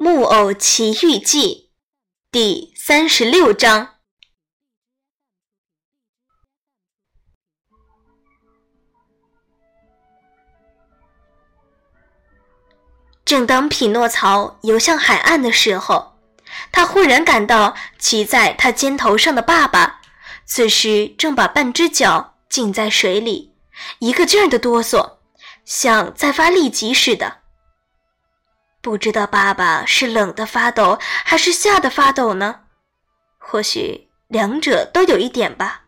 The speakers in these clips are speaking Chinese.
木偶奇遇记》第三十六章。正当匹诺曹游向海岸的时候，他忽然感到骑在他肩头上的爸爸，此时正把半只脚浸在水里，一个劲儿的哆嗦，像在发力疾似的。不知道爸爸是冷的发抖，还是吓得发抖呢？或许两者都有一点吧。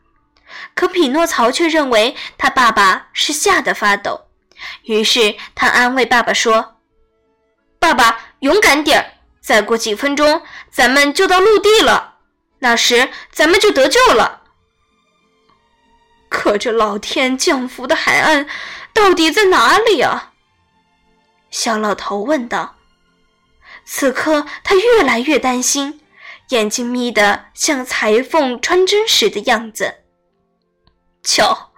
可匹诺曹却认为他爸爸是吓得发抖，于是他安慰爸爸说。爸爸，勇敢点儿！再过几分钟，咱们就到陆地了，那时咱们就得救了。可这老天降福的海岸到底在哪里啊？小老头问道。此刻他越来越担心，眼睛眯得像裁缝穿针时的样子。瞧，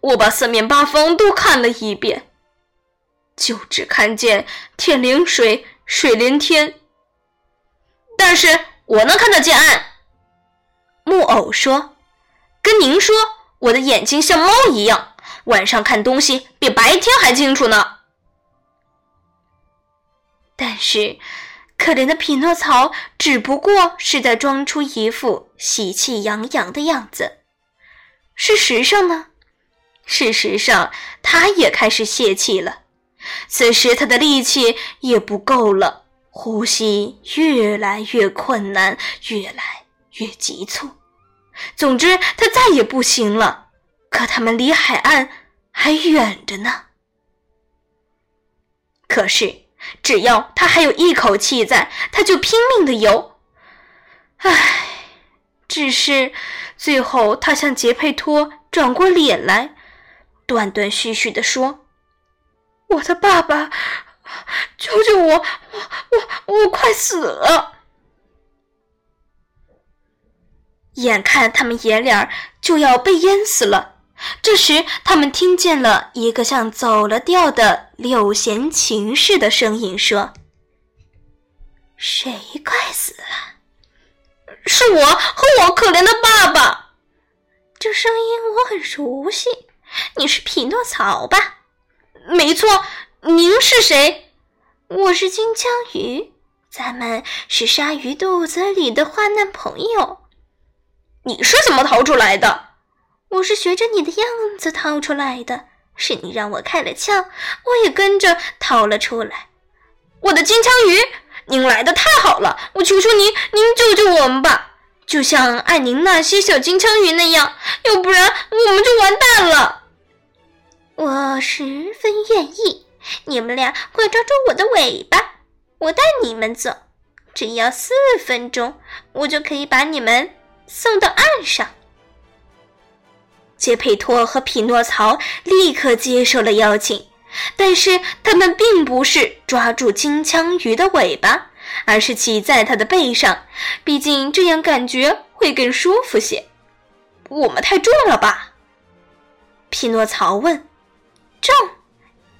我把四面八方都看了一遍。就只看见天灵水，水连天。但是我能看得见岸。木偶说：“跟您说，我的眼睛像猫一样，晚上看东西比白天还清楚呢。”但是，可怜的匹诺曹只不过是在装出一副喜气洋洋的样子。事实上呢？事实上，他也开始泄气了。此时他的力气也不够了，呼吸越来越困难，越来越急促。总之，他再也不行了。可他们离海岸还远着呢。可是，只要他还有一口气在，他就拼命的游。唉，只是最后他向杰佩托转过脸来，断断续续的说。我的爸爸，救救我！我我我快死了！眼看他们爷俩就要被淹死了，这时他们听见了一个像走了调的柳弦琴似的声音说：“谁快死了？是我和我可怜的爸爸。这声音我很熟悉，你是匹诺曹吧？”没错，您是谁？我是金枪鱼，咱们是鲨鱼肚子里的患难朋友。你是怎么逃出来的？我是学着你的样子掏出来的，是你让我开了窍，我也跟着掏了出来。我的金枪鱼，您来的太好了，我求求您，您救救我们吧，就像爱您那些小金枪鱼那样，要不然我们就完蛋了。我十分愿意，你们俩快抓住我的尾巴，我带你们走。只要四分钟，我就可以把你们送到岸上。杰佩托和匹诺曹立刻接受了邀请，但是他们并不是抓住金枪鱼的尾巴，而是骑在它的背上，毕竟这样感觉会更舒服些。我们太重了吧？匹诺曹问。重，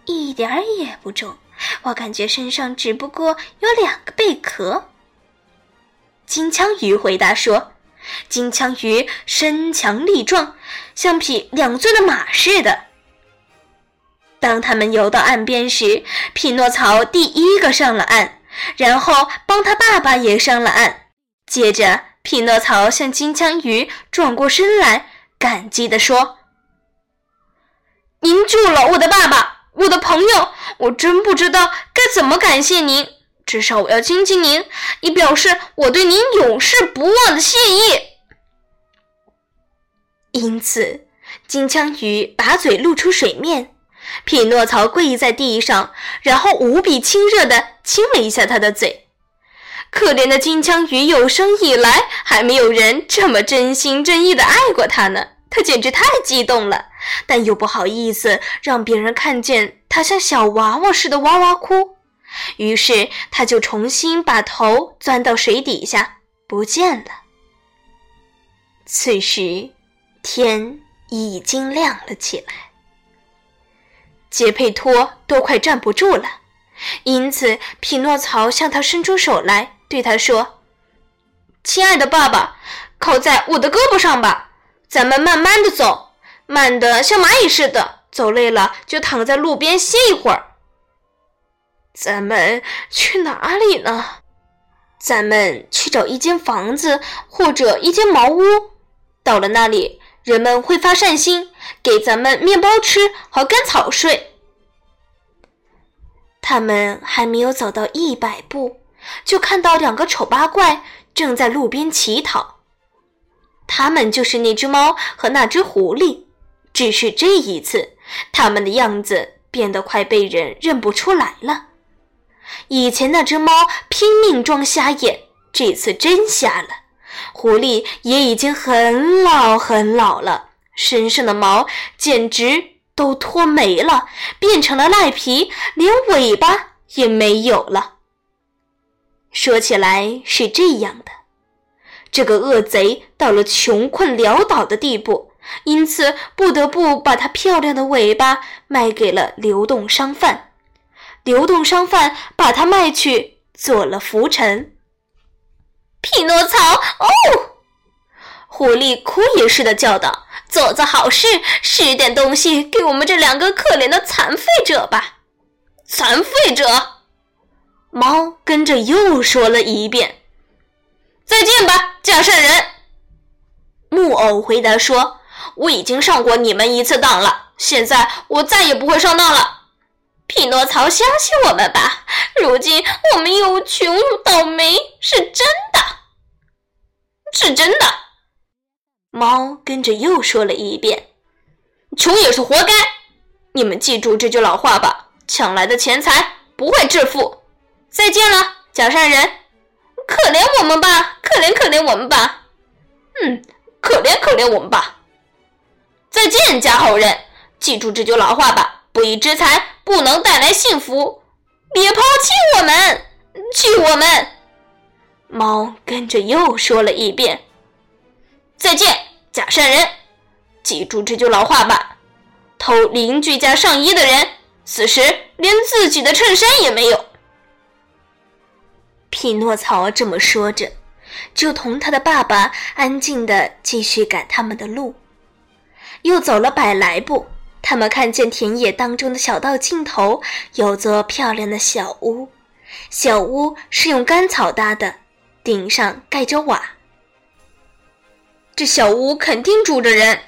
一点儿也不重。我感觉身上只不过有两个贝壳。金枪鱼回答说：“金枪鱼身强力壮，像匹两岁的马似的。”当他们游到岸边时，匹诺曹第一个上了岸，然后帮他爸爸也上了岸。接着，匹诺曹向金枪鱼转过身来，感激地说。您救了我的爸爸，我的朋友，我真不知道该怎么感谢您。至少我要亲亲您，以表示我对您永世不忘的谢意。因此，金枪鱼把嘴露出水面，匹诺曹跪在地上，然后无比亲热地亲了一下他的嘴。可怜的金枪鱼，有生以来还没有人这么真心真意地爱过他呢。他简直太激动了，但又不好意思让别人看见他像小娃娃似的哇哇哭，于是他就重新把头钻到水底下不见了。此时，天已经亮了起来。杰佩托都快站不住了，因此匹诺曹向他伸出手来，对他说：“亲爱的爸爸，靠在我的胳膊上吧，咱们慢慢的走，慢的像蚂蚁似的，走累了就躺在路边歇一会儿。”咱们去哪里呢？咱们去找一间房子或者一间茅屋，到了那里，人们会发善心，给咱们面包吃和干草睡。他们还没有走到一百步，就看到两个丑八怪正在路边乞讨。他们就是那只猫和那只狐狸，只是这一次，他们的样子变得快被人认不出来了。以前那只猫拼命装瞎眼，这次真瞎了。狐狸也已经很老很老了，身上的毛简直都脱没了，变成了赖皮，连尾巴也没有了。说起来是这样的，这个恶贼到了穷困潦倒的地步，因此不得不把他漂亮的尾巴卖给了流动商贩。流动商贩把它卖去做了浮尘。匹诺曹，哦！狐狸哭也似的叫道：“做做好事，施点东西给我们这两个可怜的残废者吧。”残废者，猫跟着又说了一遍：“再见吧，假善人。”木偶回答说：“我已经上过你们一次当了，现在我再也不会上当了。”匹诺曹，相信我们吧！如今我们又穷又倒霉，是真的，是真的。猫跟着又说了一遍：“穷也是活该。”你们记住这句老话吧：抢来的钱财不会致富。再见了，假善人！可怜我们吧，可怜可怜我们吧！嗯，可怜可怜我们吧！再见，假好人！记住这句老话吧：不义之财。不能带来幸福，别抛弃我们，救我们！猫跟着又说了一遍：“再见，假善人！记住这句老话吧：偷邻居家上衣的人，此时连自己的衬衫也没有。”匹诺曹这么说着，就同他的爸爸安静的继续赶他们的路，又走了百来步。他们看见田野当中的小道尽头有座漂亮的小屋，小屋是用干草搭的，顶上盖着瓦。这小屋肯定住着人，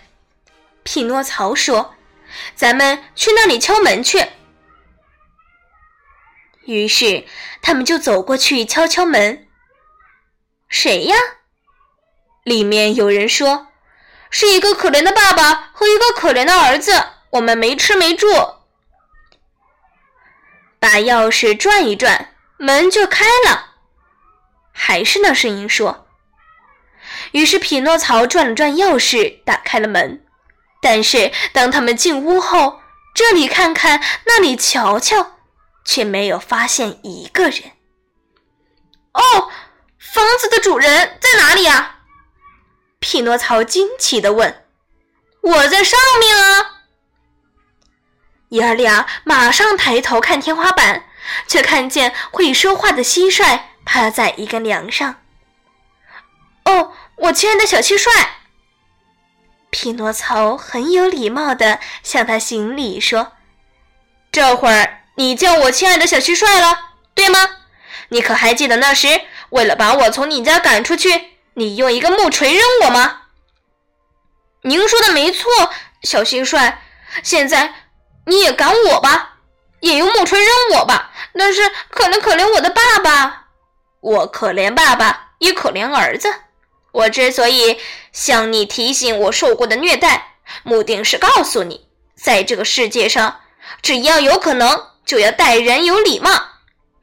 匹诺曹说：“咱们去那里敲门去。”于是他们就走过去敲敲门。谁呀？里面有人说：“是一个可怜的爸爸和一个可怜的儿子。”我们没吃没住，把钥匙转一转，门就开了。还是那声音说。于是匹诺曹转了转钥匙，打开了门。但是当他们进屋后，这里看看，那里瞧瞧，却没有发现一个人。哦，房子的主人在哪里啊？匹诺曹惊奇地问。我在上面啊。爷儿俩马上抬头看天花板，却看见会说话的蟋蟀趴在一根梁上。哦，我亲爱的小蟋蟀！匹诺曹很有礼貌地向他行礼说：“这会儿你叫我亲爱的小蟋蟀了，对吗？你可还记得那时为了把我从你家赶出去，你用一个木锤扔我吗？”您说的没错，小蟋蟀。现在。你也赶我吧，也用木锤扔我吧。但是可怜可怜我的爸爸，我可怜爸爸，也可怜儿子。我之所以向你提醒我受过的虐待，目的是告诉你，在这个世界上，只要有可能，就要待人有礼貌。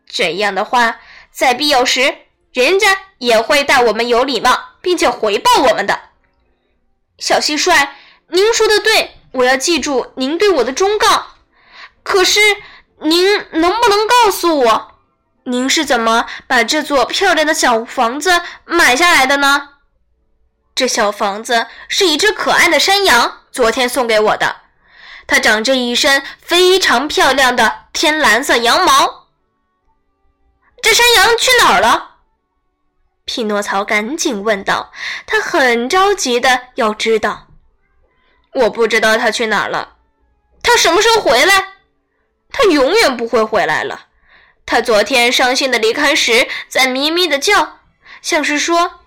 这样的话，在必要时，人家也会待我们有礼貌，并且回报我们的。小蟋蟀，您说的对。我要记住您对我的忠告，可是您能不能告诉我，您是怎么把这座漂亮的小房子买下来的呢？这小房子是一只可爱的山羊昨天送给我的，它长着一身非常漂亮的天蓝色羊毛，这山羊去哪儿了？匹诺曹赶紧问道，他很着急的要知道。我不知道他去哪儿了。他什么时候回来？他永远不会回来了。他昨天伤心的离开时，在咪咪的叫，像是说：“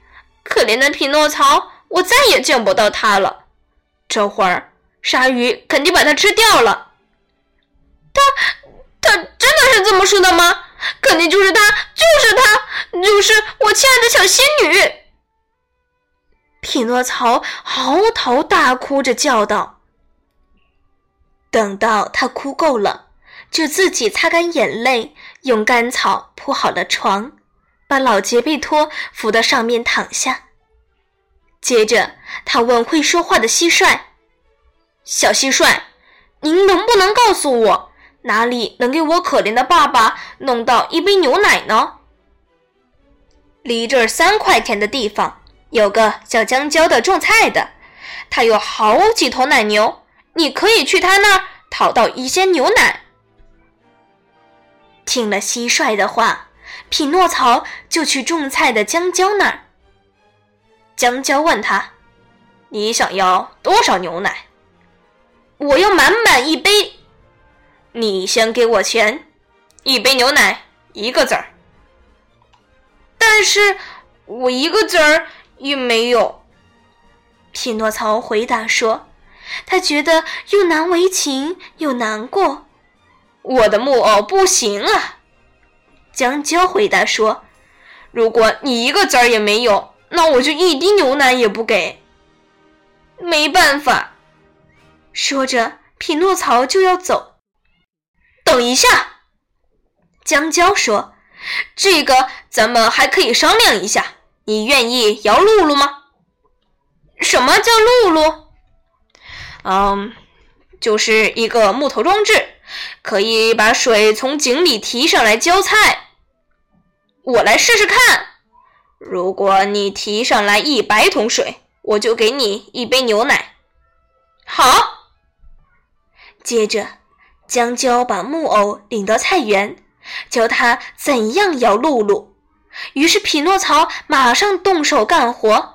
可怜的匹诺曹，我再也见不到他了。”这会儿，鲨鱼肯定把他吃掉了。他，他真的是这么说的吗？肯定就是他，就是他，就是我亲爱的小仙女。匹诺曹嚎啕大哭着叫道。等到他哭够了，就自己擦干眼泪，用干草铺好了床，把老杰贝托扶到上面躺下。接着，他问会说话的蟋蟀：“小蟋蟀，您能不能告诉我？”哪里能给我可怜的爸爸弄到一杯牛奶呢？离这儿三块田的地方有个叫江椒的种菜的，他有好几头奶牛，你可以去他那儿讨到一些牛奶。听了蟋蟀的话，匹诺曹就去种菜的江椒那儿。江椒问他：“你想要多少牛奶？”“我要满满一杯。”你先给我钱，一杯牛奶一个子儿。但是我一个子儿也没有。匹诺曹回答说：“他觉得又难为情又难过。”我的木偶不行啊。江娇回答说：“如果你一个子儿也没有，那我就一滴牛奶也不给。没办法。”说着，匹诺曹就要走。等一下，江娇说：“这个咱们还可以商量一下。你愿意摇露露吗？”“什么叫露露？”“嗯，就是一个木头装置，可以把水从井里提上来浇菜。我来试试看。如果你提上来一百桶水，我就给你一杯牛奶。”“好。”接着。江娇把木偶领到菜园，教他怎样摇露露。于是匹诺曹马上动手干活。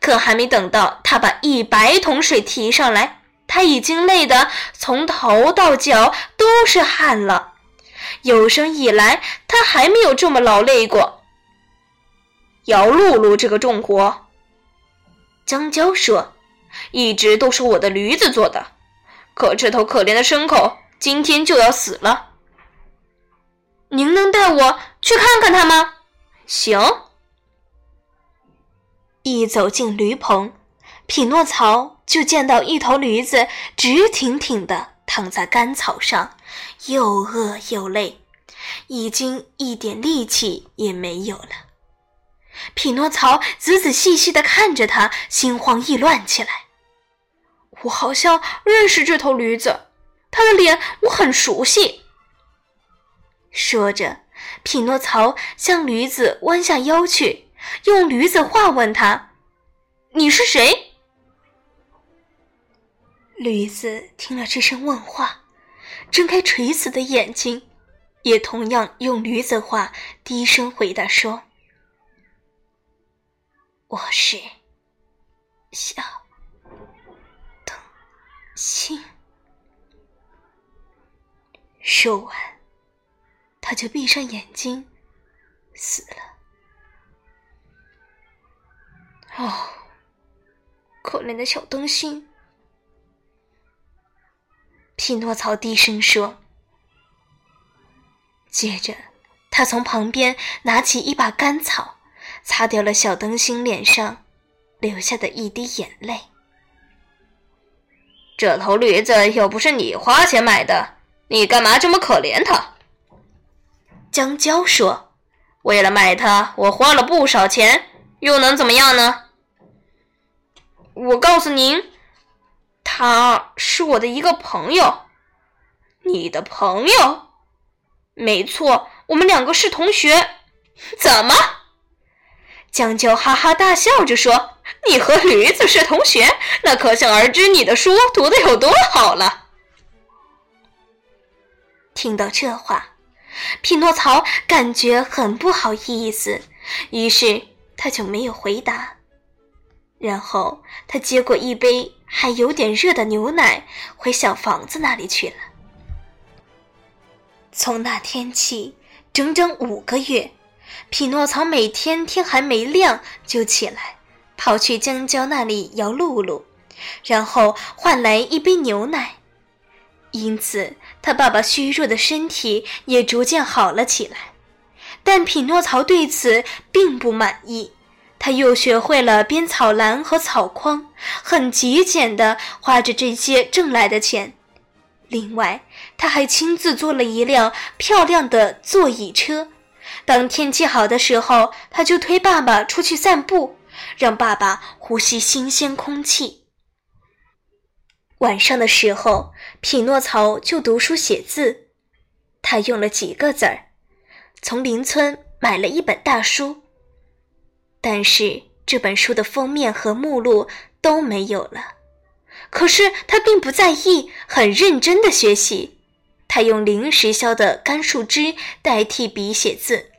可还没等到他把一百桶水提上来，他已经累得从头到脚都是汗了。有生以来，他还没有这么劳累过。摇露露这个重活，江娇说，一直都是我的驴子做的。可这头可怜的牲口。今天就要死了，您能带我去看看他吗？行。一走进驴棚，匹诺曹就见到一头驴子直挺挺的躺在干草上，又饿又累，已经一点力气也没有了。匹诺曹仔仔细细的看着他，心慌意乱起来。我好像认识这头驴子。他的脸我很熟悉。说着，匹诺曹向驴子弯下腰去，用驴子话问他：“你是谁？”驴子听了这声问话，睁开垂死的眼睛，也同样用驴子话低声回答说：“我是小灯芯。”说完，他就闭上眼睛，死了。哦，可怜的小灯芯！匹诺曹低声说。接着，他从旁边拿起一把干草，擦掉了小灯芯脸上留下的一滴眼泪。这头驴子又不是你花钱买的。你干嘛这么可怜它？江娇说：“为了买它，我花了不少钱，又能怎么样呢？”我告诉您，他是我的一个朋友。你的朋友？没错，我们两个是同学。怎么？江娇哈哈大笑着说：“你和驴子是同学，那可想而知你的书读的有多好了。”听到这话，匹诺曹感觉很不好意思，于是他就没有回答。然后他接过一杯还有点热的牛奶，回小房子那里去了。从那天起，整整五个月，匹诺曹每天天还没亮就起来，跑去江郊那里摇露露，然后换来一杯牛奶。因此，他爸爸虚弱的身体也逐渐好了起来。但匹诺曹对此并不满意。他又学会了编草篮和草筐，很节俭地花着这些挣来的钱。另外，他还亲自做了一辆漂亮的座椅车。当天气好的时候，他就推爸爸出去散步，让爸爸呼吸新鲜空气。晚上的时候，匹诺曹就读书写字。他用了几个子儿，从邻村买了一本大书。但是这本书的封面和目录都没有了。可是他并不在意，很认真的学习。他用临时削的干树枝代替笔写字，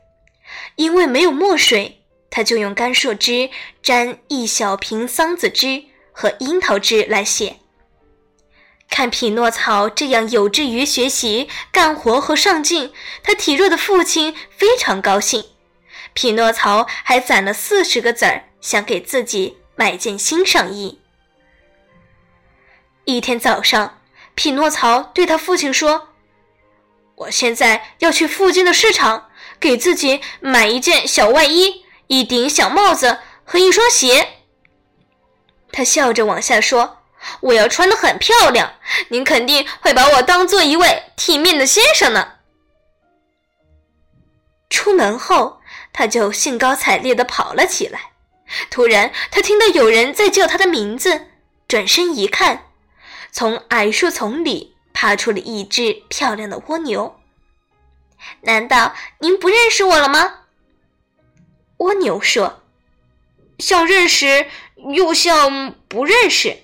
因为没有墨水，他就用干树枝沾一小瓶桑子汁和樱桃汁来写。看匹诺曹这样有志于学习、干活和上进，他体弱的父亲非常高兴。匹诺曹还攒了四十个子儿，想给自己买件新上衣。一天早上，匹诺曹对他父亲说：“我现在要去附近的市场，给自己买一件小外衣、一顶小帽子和一双鞋。”他笑着往下说：“我要穿得很漂亮，您肯定会把我当做一位体面的先生呢。”出门后。他就兴高采烈地跑了起来。突然，他听到有人在叫他的名字，转身一看，从矮树丛里爬出了一只漂亮的蜗牛。难道您不认识我了吗？蜗牛说：“像认识，又像不认识。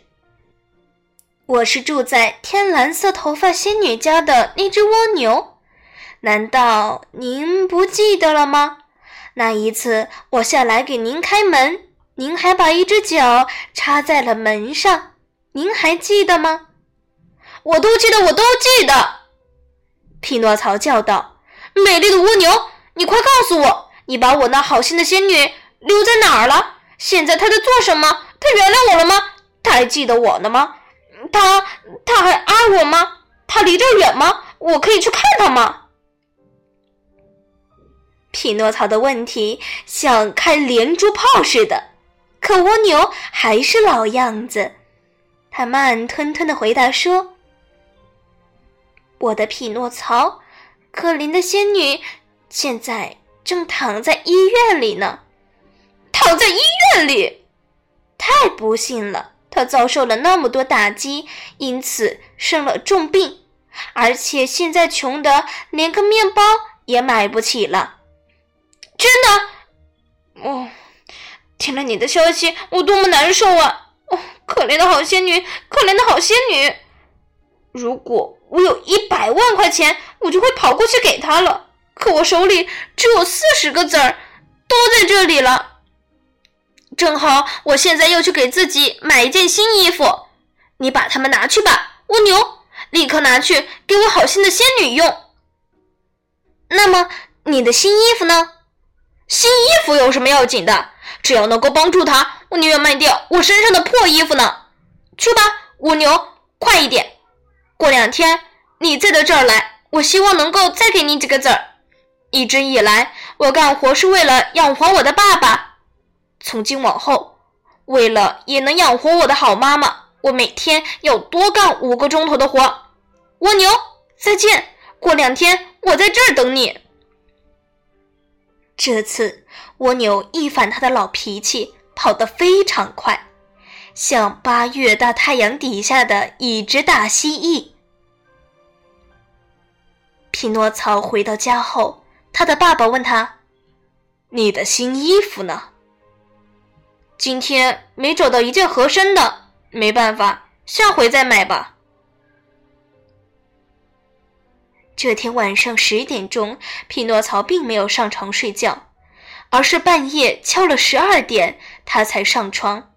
我是住在天蓝色头发仙女家的那只蜗牛，难道您不记得了吗？”那一次，我下来给您开门，您还把一只脚插在了门上，您还记得吗？我都记得，我都记得。匹诺曹叫道：“美丽的蜗牛，你快告诉我，你把我那好心的仙女留在哪儿了？现在她在做什么？她原谅我了吗？她还记得我呢吗？他他还爱我吗？他离这远吗？我可以去看他吗？”匹诺曹的问题像开连珠炮似的，可蜗牛还是老样子。他慢吞吞的回答说：“我的匹诺曹，可怜的仙女现在正躺在医院里呢。躺在医院里，太不幸了！她遭受了那么多打击，因此生了重病，而且现在穷得连个面包也买不起了。”真的，哦，听了你的消息，我多么难受啊！哦，可怜的好仙女，可怜的好仙女。如果我有一百万块钱，我就会跑过去给她了。可我手里只有四十个子儿，都在这里了。正好，我现在要去给自己买一件新衣服。你把它们拿去吧，蜗牛，立刻拿去给我好心的仙女用。那么，你的新衣服呢？新衣服有什么要紧的？只要能够帮助他，我宁愿卖掉我身上的破衣服呢。去吧，蜗牛，快一点！过两天你再到这儿来，我希望能够再给你几个子儿。一直以来，我干活是为了养活我的爸爸。从今往后，为了也能养活我的好妈妈，我每天要多干五个钟头的活。蜗牛，再见！过两天我在这儿等你。这次蜗牛一反他的老脾气，跑得非常快，像八月大太阳底下的一只大蜥蜴。匹诺曹回到家后，他的爸爸问他：“你的新衣服呢？”“今天没找到一件合身的，没办法，下回再买吧。”这天晚上十点钟，匹诺曹并没有上床睡觉，而是半夜敲了十二点，他才上床。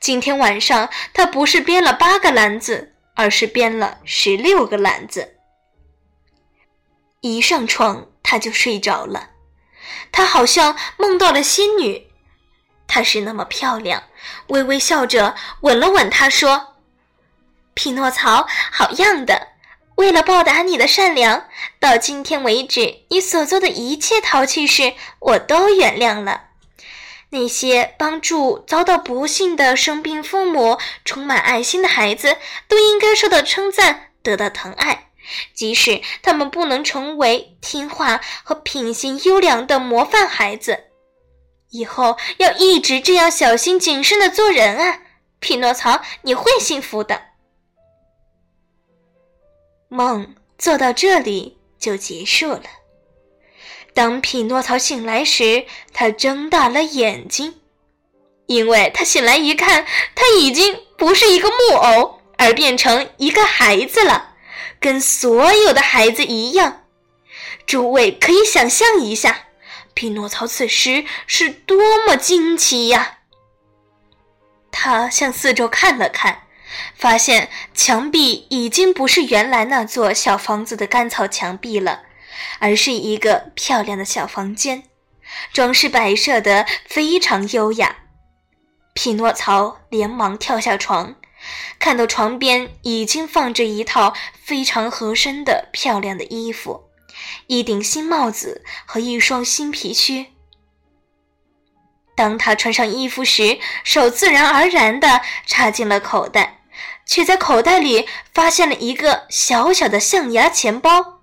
今天晚上，他不是编了八个篮子，而是编了十六个篮子。一上床，他就睡着了。他好像梦到了仙女，她是那么漂亮，微微笑着吻了吻他，说：“匹诺曹，好样的！为了报答你的善良，到今天为止，你所做的一切淘气事，我都原谅了。那些帮助遭到不幸的生病父母、充满爱心的孩子，都应该受到称赞，得到疼爱。”即使他们不能成为听话和品行优良的模范孩子，以后要一直这样小心谨慎的做人啊，匹诺曹，你会幸福的。梦做到这里就结束了。当匹诺曹醒来时，他睁大了眼睛，因为他醒来一看，他已经不是一个木偶，而变成一个孩子了。跟所有的孩子一样，诸位可以想象一下，匹诺曹此时是多么惊奇呀！他向四周看了看，发现墙壁已经不是原来那座小房子的干草墙壁了，而是一个漂亮的小房间，装饰摆设的非常优雅。匹诺曹连忙跳下床。看到床边已经放着一套非常合身的漂亮的衣服，一顶新帽子和一双新皮靴。当他穿上衣服时，手自然而然地插进了口袋，却在口袋里发现了一个小小的象牙钱包。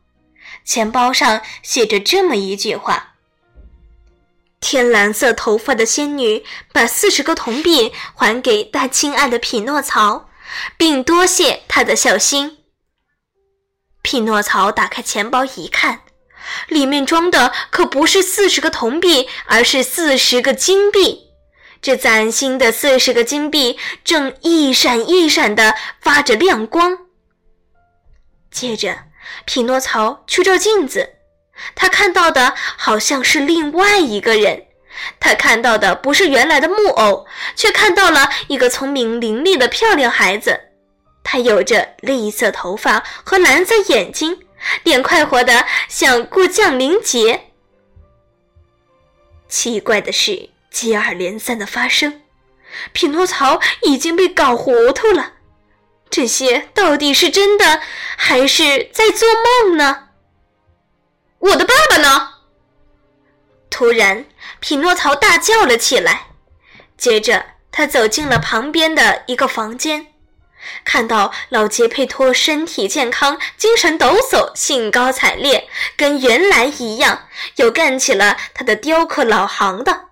钱包上写着这么一句话。天蓝色头发的仙女把四十个铜币还给她亲爱的匹诺曹，并多谢他的孝心。匹诺曹打开钱包一看，里面装的可不是四十个铜币，而是四十个金币。这崭新的四十个金币正一闪一闪的发着亮光。接着，匹诺曹去照镜子。他看到的好像是另外一个人，他看到的不是原来的木偶，却看到了一个聪明伶俐的漂亮孩子。他有着绿色头发和蓝色眼睛，脸快活的像过降临节。奇怪的事接二连三的发生，匹诺曹已经被搞糊涂了。这些到底是真的，还是在做梦呢？我的爸爸呢？突然，匹诺曹大叫了起来。接着，他走进了旁边的一个房间，看到老杰佩托身体健康、精神抖擞、兴高采烈，跟原来一样，又干起了他的雕刻老行当。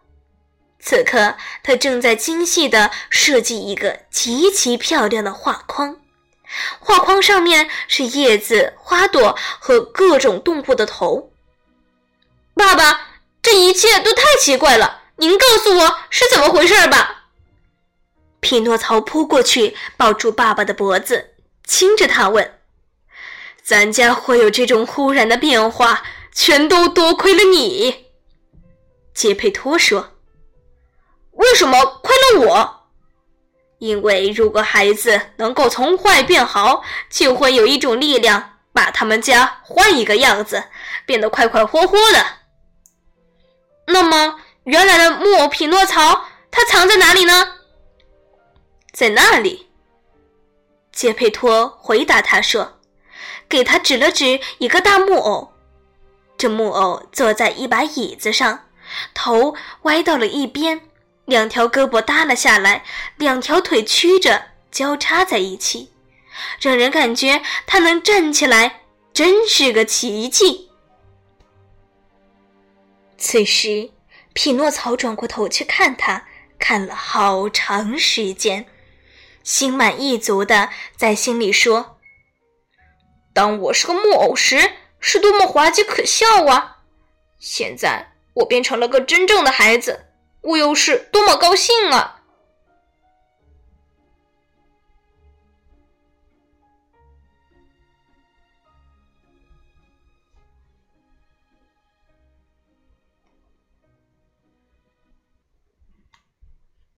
此刻，他正在精细地设计一个极其漂亮的画框。画框上面是叶子、花朵和各种动物的头。爸爸，这一切都太奇怪了，您告诉我是怎么回事吧。匹诺曹扑过去，抱住爸爸的脖子，亲着他问：“咱家会有这种忽然的变化，全都多亏了你。”杰佩托说：“为什么亏了我？”因为如果孩子能够从坏变好，就会有一种力量把他们家换一个样子，变得快快活活的。那么，原来的木偶匹诺曹，他藏在哪里呢？在那里。杰佩托回答他说：“给他指了指一个大木偶，这木偶坐在一把椅子上，头歪到了一边。”两条胳膊耷了下来，两条腿曲着交叉在一起，让人感觉他能站起来，真是个奇迹。此时，匹诺曹转过头去看他，看了好长时间，心满意足的在心里说：“当我是个木偶时，是多么滑稽可笑啊！现在我变成了个真正的孩子。”我又是多么高兴啊！